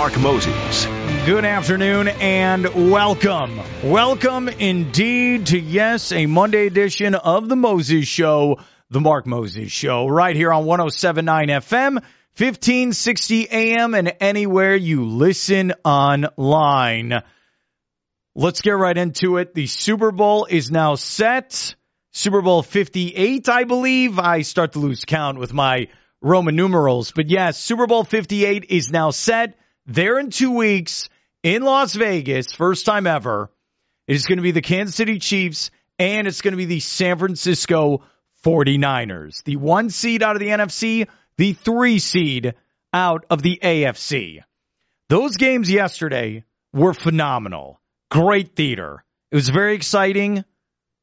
Mark Moses. Good afternoon and welcome. Welcome indeed to, yes, a Monday edition of The Moses Show, The Mark Moses Show, right here on 1079 FM, 1560 AM, and anywhere you listen online. Let's get right into it. The Super Bowl is now set. Super Bowl 58, I believe. I start to lose count with my Roman numerals. But yes, Super Bowl 58 is now set. There in two weeks in Las Vegas, first time ever. It is going to be the Kansas City Chiefs and it's going to be the San Francisco 49ers. The one seed out of the NFC, the three seed out of the AFC. Those games yesterday were phenomenal. Great theater. It was very exciting.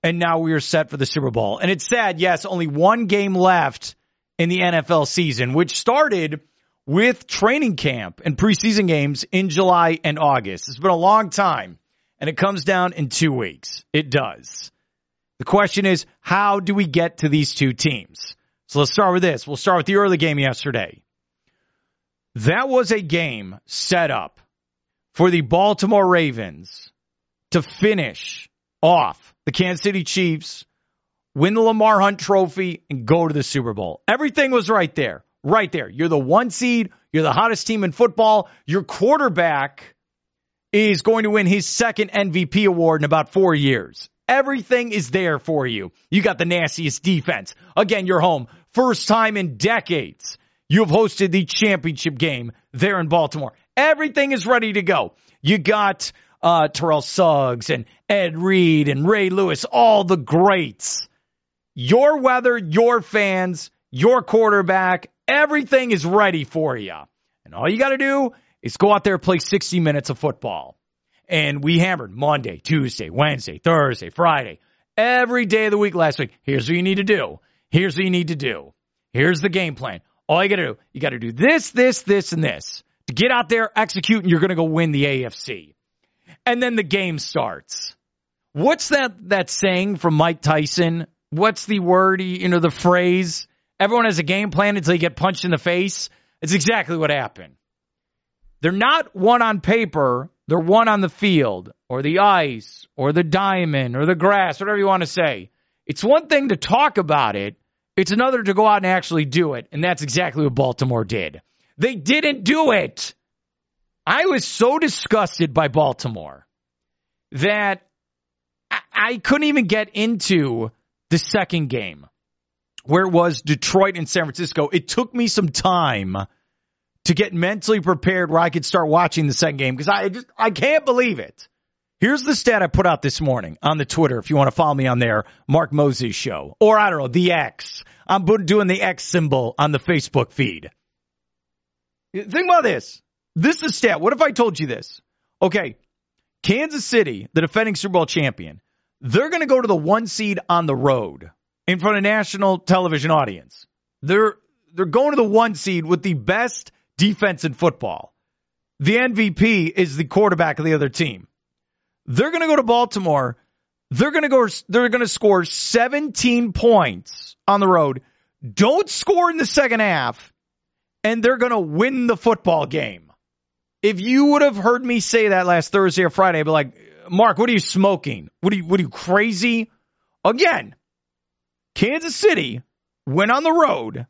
And now we are set for the Super Bowl. And it's sad, yes, only one game left in the NFL season, which started with training camp and preseason games in July and August. It's been a long time and it comes down in two weeks. It does. The question is, how do we get to these two teams? So let's start with this. We'll start with the early game yesterday. That was a game set up for the Baltimore Ravens to finish off the Kansas City Chiefs, win the Lamar Hunt trophy, and go to the Super Bowl. Everything was right there right there. You're the one seed. You're the hottest team in football. Your quarterback is going to win his second MVP award in about four years. Everything is there for you. You got the nastiest defense. Again, you're home. First time in decades. You have hosted the championship game there in Baltimore. Everything is ready to go. You got uh, Terrell Suggs and Ed Reed and Ray Lewis, all the greats. Your weather, your fans, your quarterback, Everything is ready for you. And all you got to do is go out there and play 60 minutes of football. And we hammered Monday, Tuesday, Wednesday, Thursday, Friday, every day of the week last week. Here's what you need to do. Here's what you need to do. Here's the game plan. All you got to do, you got to do this, this, this, and this to get out there, execute, and you're going to go win the AFC. And then the game starts. What's that, that saying from Mike Tyson? What's the word, you know, the phrase? Everyone has a game plan until you get punched in the face. It's exactly what happened. They're not won on paper, they're won on the field or the ice or the diamond or the grass, whatever you want to say. It's one thing to talk about it, it's another to go out and actually do it. And that's exactly what Baltimore did. They didn't do it. I was so disgusted by Baltimore that I couldn't even get into the second game where it was Detroit and San Francisco, it took me some time to get mentally prepared where I could start watching the second game because I just I can't believe it. Here's the stat I put out this morning on the Twitter. If you want to follow me on there, Mark Moses Show, or I don't know the X. I'm doing the X symbol on the Facebook feed. Think about this. This is stat. What if I told you this? Okay, Kansas City, the defending Super Bowl champion, they're going to go to the one seed on the road in front of national television audience. They're they're going to the one seed with the best defense in football. The MVP is the quarterback of the other team. They're going to go to Baltimore. They're going to go they're going to score 17 points on the road. Don't score in the second half and they're going to win the football game. If you would have heard me say that last Thursday or Friday, I'd be like, Mark, what are you smoking? What are you, what are you crazy? Again, Kansas City went on the road,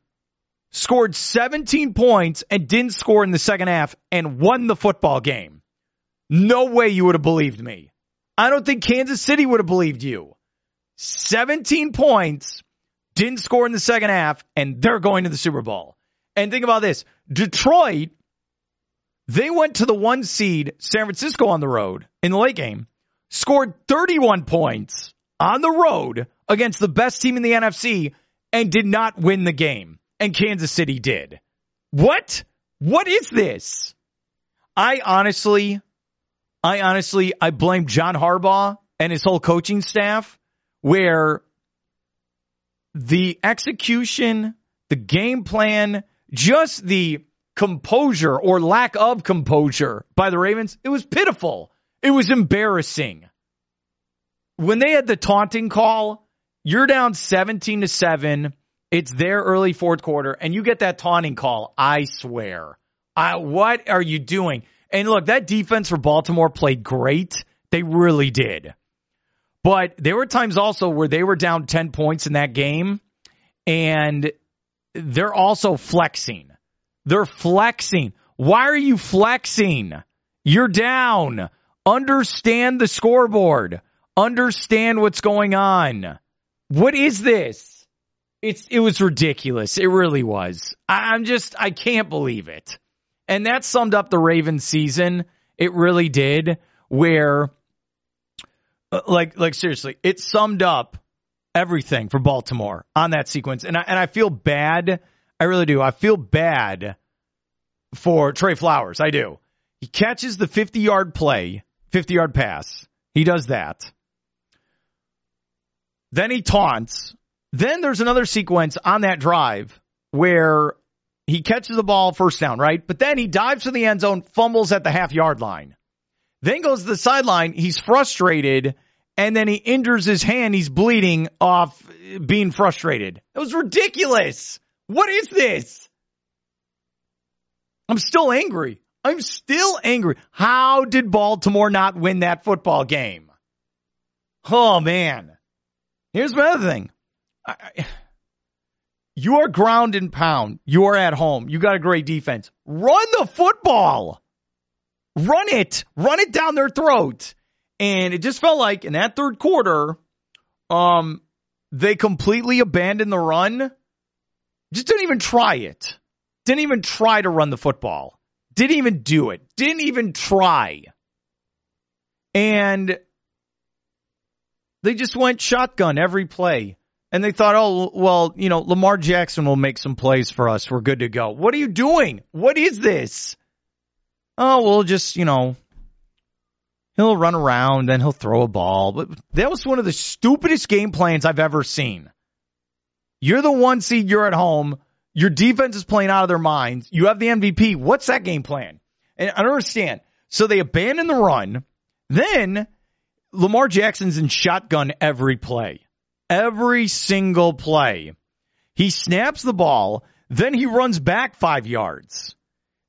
scored 17 points, and didn't score in the second half and won the football game. No way you would have believed me. I don't think Kansas City would have believed you. 17 points, didn't score in the second half, and they're going to the Super Bowl. And think about this Detroit, they went to the one seed San Francisco on the road in the late game, scored 31 points on the road against the best team in the NFC and did not win the game. And Kansas City did. What? What is this? I honestly, I honestly, I blame John Harbaugh and his whole coaching staff where the execution, the game plan, just the composure or lack of composure by the Ravens, it was pitiful. It was embarrassing. When they had the taunting call, you're down 17 to 7. It's their early fourth quarter, and you get that taunting call. I swear. I, what are you doing? And look, that defense for Baltimore played great. They really did. But there were times also where they were down 10 points in that game and they're also flexing. They're flexing. Why are you flexing? You're down. Understand the scoreboard. Understand what's going on. What is this? It's it was ridiculous. It really was. I'm just I can't believe it. And that summed up the Ravens season. It really did where uh, like like seriously, it summed up everything for Baltimore on that sequence. And I and I feel bad. I really do. I feel bad for Zay Flowers. I do. He catches the 50 yard play, 50 yard pass. He does that. Then he taunts. Then there's another sequence on that drive where he catches the ball first down, right? But then he dives to the end zone, fumbles at the half yard line. Then goes to the sideline. He's frustrated and then he injures his hand. He's bleeding off being frustrated. It was ridiculous. What is this? I'm still angry. I'm still angry. How did Baltimore not win that football game? Oh man. Here's my other thing. I, you are ground and pound. You are at home. You got a great defense. Run the football. Run it. Run it down their throat. And it just felt like in that third quarter, um, they completely abandoned the run. Just didn't even try it. Didn't even try to run the football. Didn't even do it. Didn't even try. And they just went shotgun every play. And they thought, oh, well, you know, Lamar Jackson will make some plays for us. We're good to go. What are you doing? What is this? Oh, we'll just, you know, he'll run around, then he'll throw a ball. But that was one of the stupidest game plans I've ever seen. You're the one seed, you're at home. Your defense is playing out of their minds. You have the MVP. What's that game plan? And I don't understand. So they abandon the run. Then Lamar Jackson's in shotgun every play. Every single play. He snaps the ball. Then he runs back five yards.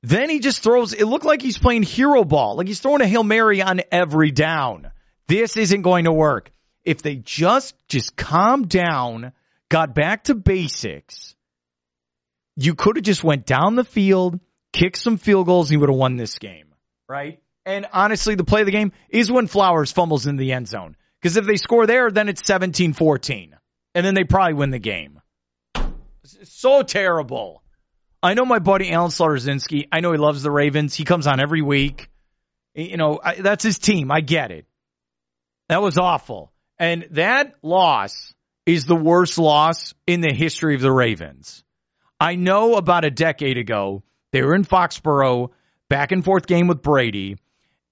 Then he just throws, it looked like he's playing hero ball, like he's throwing a Hail Mary on every down. This isn't going to work. If they just, just calmed down, got back to basics, you could have just went down the field, kicked some field goals, and you would have won this game, right? And honestly, the play of the game is when Flowers fumbles in the end zone. Because if they score there, then it's 17-14. And then they probably win the game. So terrible. I know my buddy Alan Slaughterzinski. I know he loves the Ravens. He comes on every week. You know, I, that's his team. I get it. That was awful. And that loss is the worst loss in the history of the Ravens. I know about a decade ago, they were in Foxborough, back and forth game with Brady,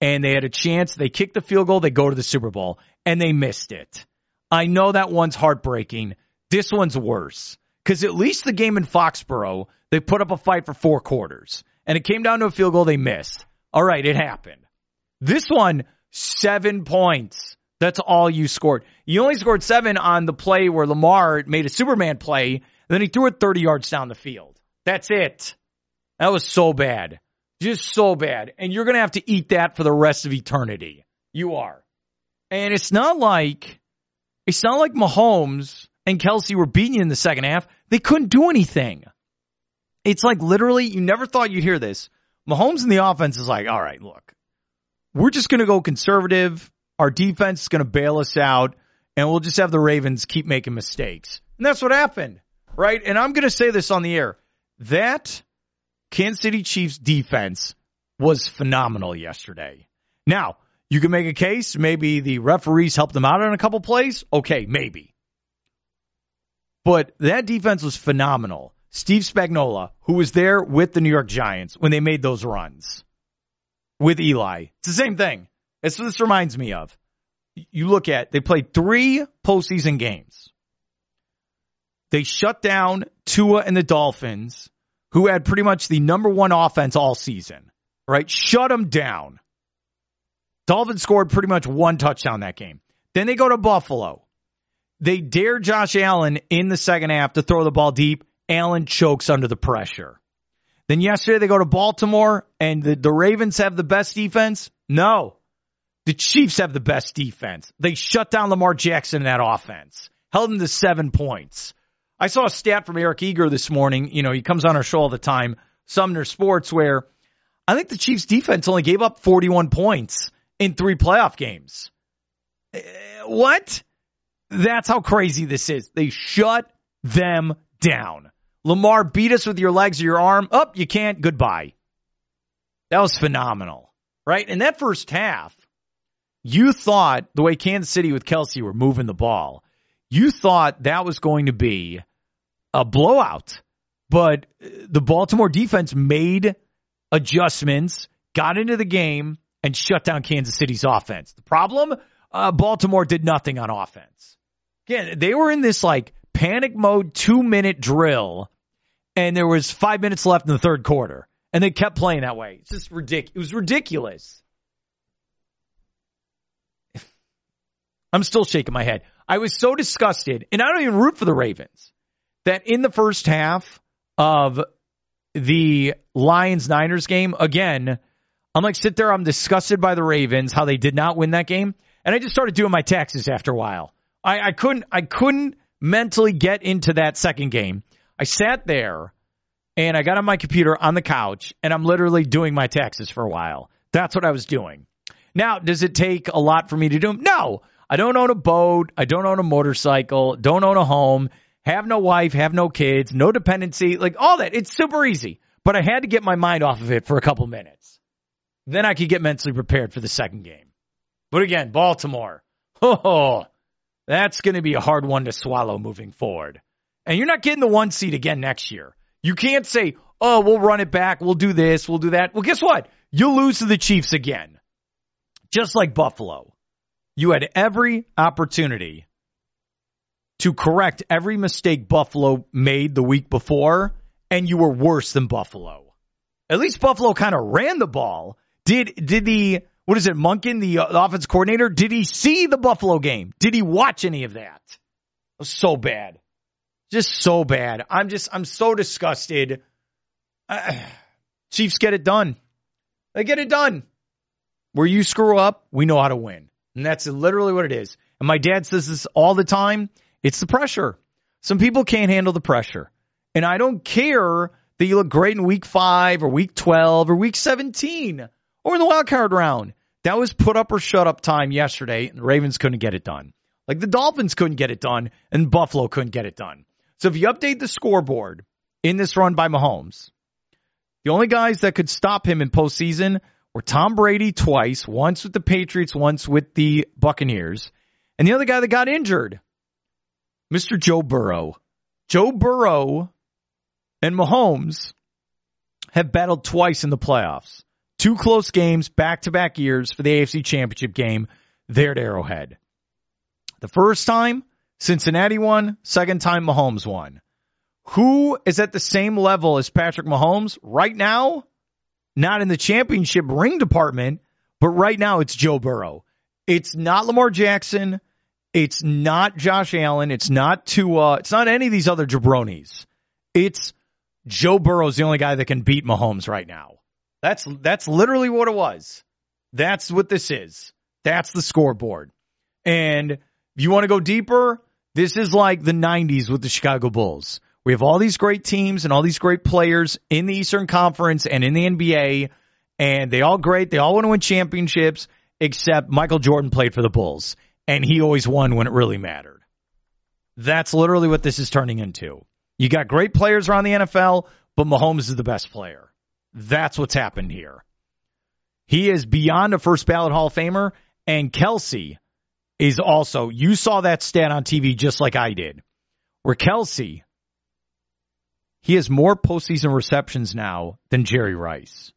and they had a chance. They kicked the field goal, they go to the Super Bowl, and they missed it. I know that one's heartbreaking. This one's worse. Because at least the game in Foxborough, they put up a fight for four quarters. And it came down to a field goal they missed. All right, it happened. This one, seven points. That's all you scored. You only scored seven on the play where Lamar made a Superman play, then he threw it 30 yards down the field. That's it. That was so bad. Just so bad. And you're going to have to eat that for the rest of eternity. You are. And it's not like, it's not like Mahomes and Kelce were beating you in the second half. They couldn't do anything. It's like literally, you never thought you'd hear this. Mahomes in the offense is like, all right, look, we're just going to go conservative. Our defense is going to bail us out, and we'll just have the Ravens keep making mistakes. And that's what happened, right? And I'm going to say this on the air. That Kansas City Chiefs defense was phenomenal yesterday. Now, you can make a case. Maybe the referees helped them out on a couple plays. Okay, maybe. But that defense was phenomenal. Steve Spagnuolo, who was there with the New York Giants when they made those runs with Eli. It's the same thing. That's what this reminds me of. You look at, they played three postseason games. They shut down Tua and the Dolphins, who had pretty much the number one offense all season, right? Shut them down. Dolphins scored pretty much one touchdown that game. Then they go to Buffalo. They dare Josh Allen in the second half to throw the ball deep. Allen chokes under the pressure. Then yesterday they go to Baltimore and the, the Ravens have the best defense? No. The Chiefs have the best defense. They shut down Lamar Jackson in that offense, held him to seven points. I saw a stat from Eric Eager this morning. You know, he comes on our show all the time, Sumner Sports, where I think the Chiefs defense only gave up 41 points in three playoff games. Uh, what? That's how crazy this is. They shut them down. Lamar beat us with your legs or your arm. Up, oh, you can't. Goodbye. That was phenomenal, right? In that first half, you thought the way Kansas City with Kelce were moving the ball, you thought that was going to be a blowout. But the Baltimore defense made adjustments, got into the game, and shut down Kansas City's offense. The problem, uh, Baltimore did nothing on offense. Again, they were in this like panic mode two minute drill, and there was five minutes left in the third quarter, and they kept playing that way. It's just ridiculous. It was ridiculous. I'm still shaking my head. I was so disgusted, and I don't even root for the Ravens, that in the first half of the Lions Niners game, again, I'm like, sit there, I'm disgusted by the Ravens, how they did not win that game. And I just started doing my taxes after a while. I, I couldn't I couldn't mentally get into that second game. I sat there and I got on my computer on the couch and I'm literally doing my taxes for a while. That's what I was doing. Now, does it take a lot for me to do them? No. I don't own a boat. I don't own a motorcycle. Don't own a home. Have no wife. Have no kids. No dependency. Like all that. It's super easy. But I had to get my mind off of it for a couple minutes. Then I could get mentally prepared for the second game. But again, Baltimore. Oh, that's going to be a hard one to swallow moving forward. And you're not getting the one seed again next year. You can't say, oh, we'll run it back. We'll do this. We'll do that. Well, guess what? You'll lose to the Chiefs again. Just like Buffalo. You had every opportunity to correct every mistake Buffalo made the week before, and you were worse than Buffalo. At least Buffalo kind of ran the ball. Did did the what is it, Monken, the, uh, offense coordinator? Did he see the Buffalo game? Did he watch any of that? So bad, just so bad. I'm just I'm so disgusted. Uh, Chiefs get it done. They get it done. Where you screw up, we know how to win. And that's literally what it is. And my dad says this all the time. It's the pressure. Some people can't handle the pressure. And I don't care that you look great in week five or week 12 or week 17 or in the wild card round. That was put up or shut up time yesterday, and the Ravens couldn't get it done. Like the Dolphins couldn't get it done, and Buffalo couldn't get it done. So if you update the scoreboard in this run by Mahomes, the only guys that could stop him in postseason were Tom Brady twice, once with the Patriots, once with the Buccaneers. And the other guy that got injured, Mr. Joe Burrow. Joe Burrow and Mahomes have battled twice in the playoffs. Two close games, back to back years for the AFC Championship game there at Arrowhead. The first time, Cincinnati won. Second time, Mahomes won. Who is at the same level as Patrick Mahomes right now? Not in the championship ring department, but right now it's Joe Burrow. It's not Lamar Jackson. It's not Josh Allen. It's not Tua. It's not any of these other jabronis. It's Joe Burrow's the only guy that can beat Mahomes right now. That's that's literally what it was. That's what this is. That's the scoreboard. And if you want to go deeper, this is like the 90s with the Chicago Bulls. We have all these great teams and all these great players in the Eastern Conference and in the NBA, and they all great. They all want to win championships, except Michael Jordan played for the Bulls, and he always won when it really mattered. That's literally what this is turning into. You got great players around the NFL, but Mahomes is the best player. That's what's happened here. He is beyond a first ballot Hall of Famer, and Kelce is also, you saw that stat on TV just like I did, where Kelce he has more postseason receptions now than Jerry Rice.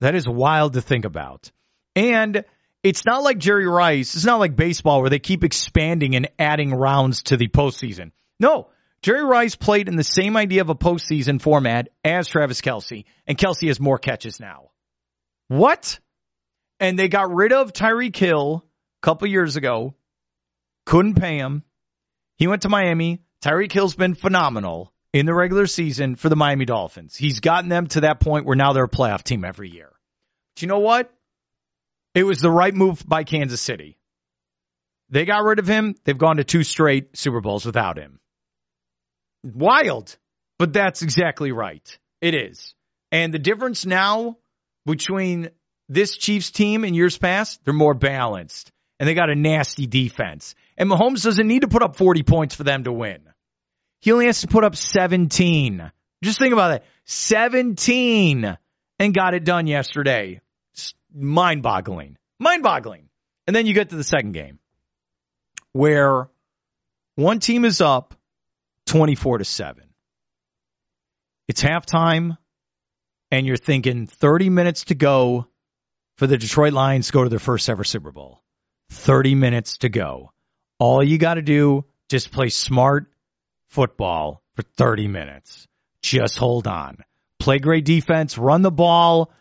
That is wild to think about. And it's not like Jerry Rice. It's not like baseball where they keep expanding and adding rounds to the postseason. No, Jerry Rice played in the same idea of a postseason format as Travis Kelce, and Kelce has more catches now. What? And they got rid of Tyreek Hill a couple years ago. Couldn't pay him. He went to Miami. Tyreek Hill's been phenomenal in the regular season for the Miami Dolphins. He's gotten them to that point where now they're a playoff team every year. But you know what? It was the right move by Kansas City. They got rid of him. They've gone to two straight Super Bowls without him. Wild, but that's exactly right. It is. And the difference now between this Chiefs team in years past, they're more balanced and they got a nasty defense. And Mahomes doesn't need to put up 40 points for them to win. He only has to put up 17. Just think about that. 17 and got it done yesterday. Mind boggling. Mind boggling. And then you get to the second game where one team is up 24 to 7. It's halftime and you're thinking 30 minutes to go for the Detroit Lions to go to their first ever Super Bowl. 30 minutes to go. All you got to do, just play smart football for 30 minutes. Just hold on. Play great defense, run the ball,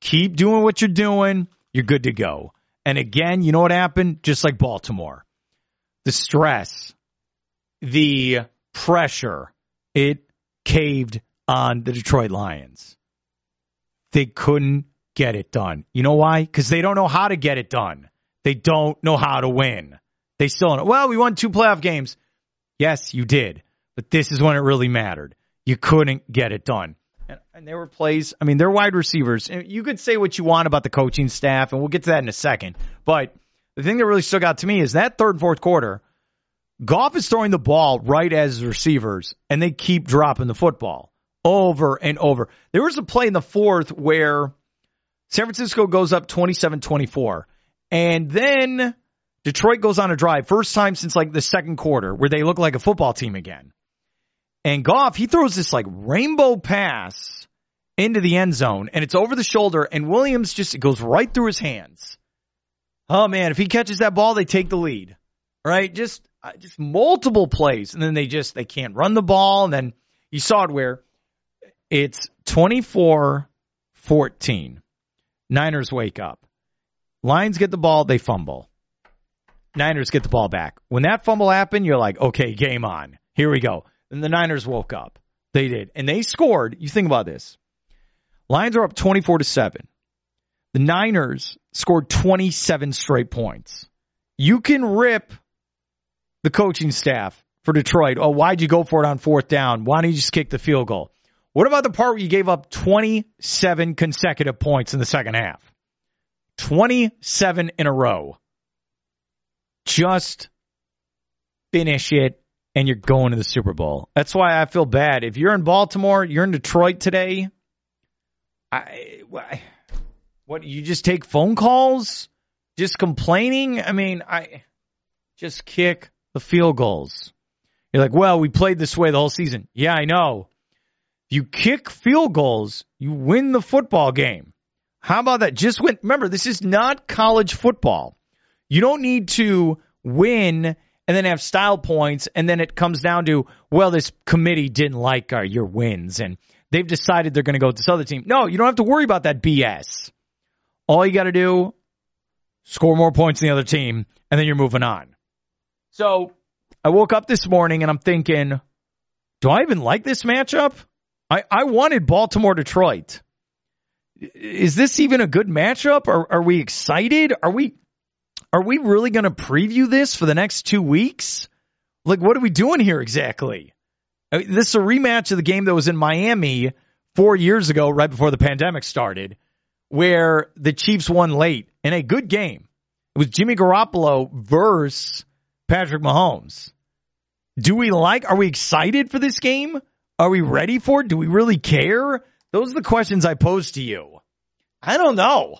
keep doing what you're doing. You're good to go. And again, you know what happened? Just like Baltimore. The stress, the pressure, it caved on the Detroit Lions. They couldn't get it done. You know why? Because they don't know how to get it done. They don't know how to win. They still. Well, we won two playoff games. Yes, you did. But this is when it really mattered. You couldn't get it done. And, and there were plays. I mean, their wide receivers. You could say what you want about the coaching staff, and we'll get to that in a second. But the thing that really stuck out to me is that third and fourth quarter, Goff is throwing the ball right as receivers, and they keep dropping the football over and over. There was a play in the fourth where San Francisco goes up 27 24. And then Detroit goes on a drive, first time since like the second quarter, where they look like a football team again. And Goff, he throws this like rainbow pass into the end zone, and it's over the shoulder, and Williams just it goes right through his hands. Oh man, if he catches that ball, they take the lead. Right? Just uh, just multiple plays, and then they just they can't run the ball, and then you saw it where it's 24 14. Niners wake up. Lions get the ball, they fumble. Niners get the ball back. When that fumble happened, you're like, okay, game on. Here we go. And the Niners woke up. They did. And they scored. You think about this. Lions are up 24 to 7. The Niners scored 27 straight points. You can rip the coaching staff for Detroit. Oh, why'd you go for it on fourth down? Why didn't you just kick the field goal? What about the part where you gave up 27 consecutive points in the second half? 27 in a row. Just finish it and you're going to the Super Bowl. That's why I feel bad. If you're in Baltimore, you're in Detroit today. I, what you just take phone calls, just complaining. I mean, I just kick the field goals. You're like, well, we played this way the whole season. Yeah, I know. You kick field goals, you win the football game. How about that? Just win. Remember, this is not college football. You don't need to win and then have style points, and then it comes down to, well, this committee didn't like our, your wins, and they've decided they're going to go with this other team. No, you don't have to worry about that BS. All you got to do, score more points than the other team, and then you're moving on. So I woke up this morning and I'm thinking, do I even like this matchup? I, I wanted Baltimore Detroit is this even a good matchup? Are, are we excited? Are we are we really going to preview this for the next two weeks? Like, what are we doing here exactly? I mean, this is a rematch of the game that was in Miami four years ago, right before the pandemic started, where the Chiefs won late in a good game. It was Jimmy Garoppolo versus Patrick Mahomes. Do we like? Are we excited for this game? Are we ready for it? Do we really care? Those are the questions I pose to you. I don't know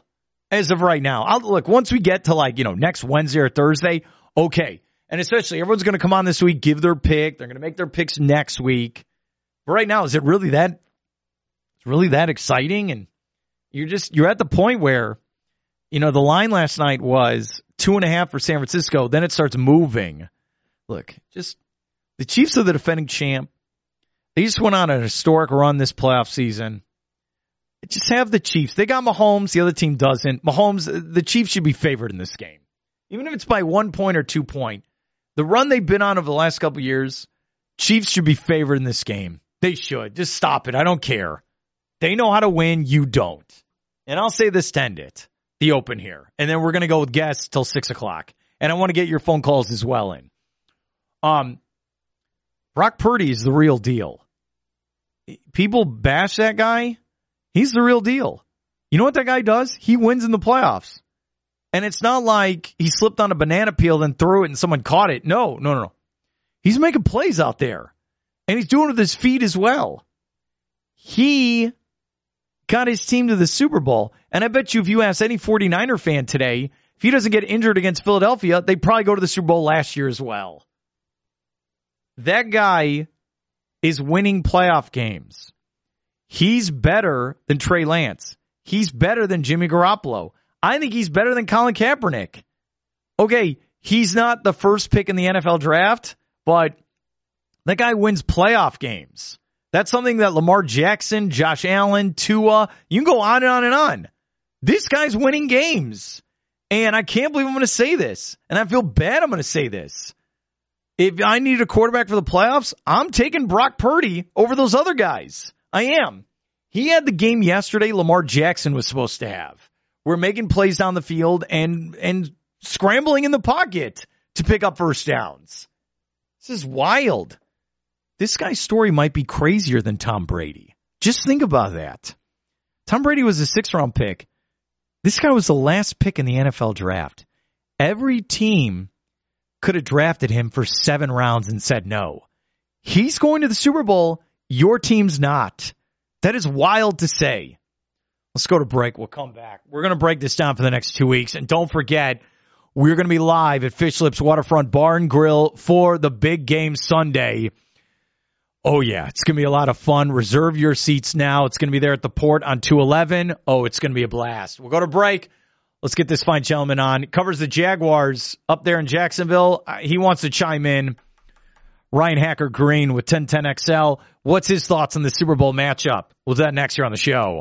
as of right now. I'll look once we get to like, you know, next Wednesday or Thursday, okay. And especially everyone's going to come on this week, give their pick. They're going to make their picks next week. But right now, is it really that, it's really that exciting? And you're just, you're at the point where, you know, the line last night was two and a half for San Francisco. Then it starts moving. Look, just the Chiefs are the defending champ. They just went on a historic run this playoff season. Just have the Chiefs. They got Mahomes. The other team doesn't. Mahomes, the Chiefs should be favored in this game. Even if it's by one point or two point. The run they've been on over the last couple years, Chiefs should be favored in this game. They should. Just stop it. I don't care. They know how to win. You don't. And I'll say this to end it, the open here. And then we're going to go with guests till six o'clock. And I want to get your phone calls as well in. Um, Brock Purdy is the real deal. People bash that guy. He's the real deal. You know what that guy does? He wins in the playoffs. And it's not like he slipped on a banana peel, then threw it and someone caught it. No, no, no, no. He's making plays out there. And he's doing it with his feet as well. He got his team to the Super Bowl. And I bet you if you ask any 49er fan today, if he doesn't get injured against Philadelphia, they probably go to the Super Bowl last year as well. That guy is winning playoff games. He's better than Trey Lance. He's better than Jimmy Garoppolo. I think he's better than Colin Kaepernick. Okay, he's not the first pick in the NFL draft, but that guy wins playoff games. That's something that Lamar Jackson, Josh Allen, Tua, you can go on and on and on. This guy's winning games. And I can't believe I'm going to say this. And I feel bad I'm going to say this. If I need a quarterback for the playoffs, I'm taking Brock Purdy over those other guys. I am. He had the game yesterday Lamar Jackson was supposed to have. We're making plays down the field and and scrambling in the pocket to pick up first downs. This is wild. This guy's story might be crazier than Tom Brady. Just think about that. Tom Brady was a six round pick. This guy was the last pick in the NFL draft. Every team could have drafted him for seven rounds and said no. He's going to the Super Bowl. Your team's not. That is wild to say. Let's go to break. We'll come back. We're going to break this down for the next two weeks. And don't forget, we're going to be live at Fish Lips Waterfront Bar and Grill for the big game Sunday. Oh, yeah, it's going to be a lot of fun. Reserve your seats now. It's going to be there at the port on 211. Oh, it's going to be a blast. We'll go to break. Let's get this fine gentleman on. Covers the Jaguars up there in Jacksonville. Uh, he wants to chime in. Ryan Hacker Green with 1010XL. What's his thoughts on the Super Bowl matchup? We'll do that next year on the show.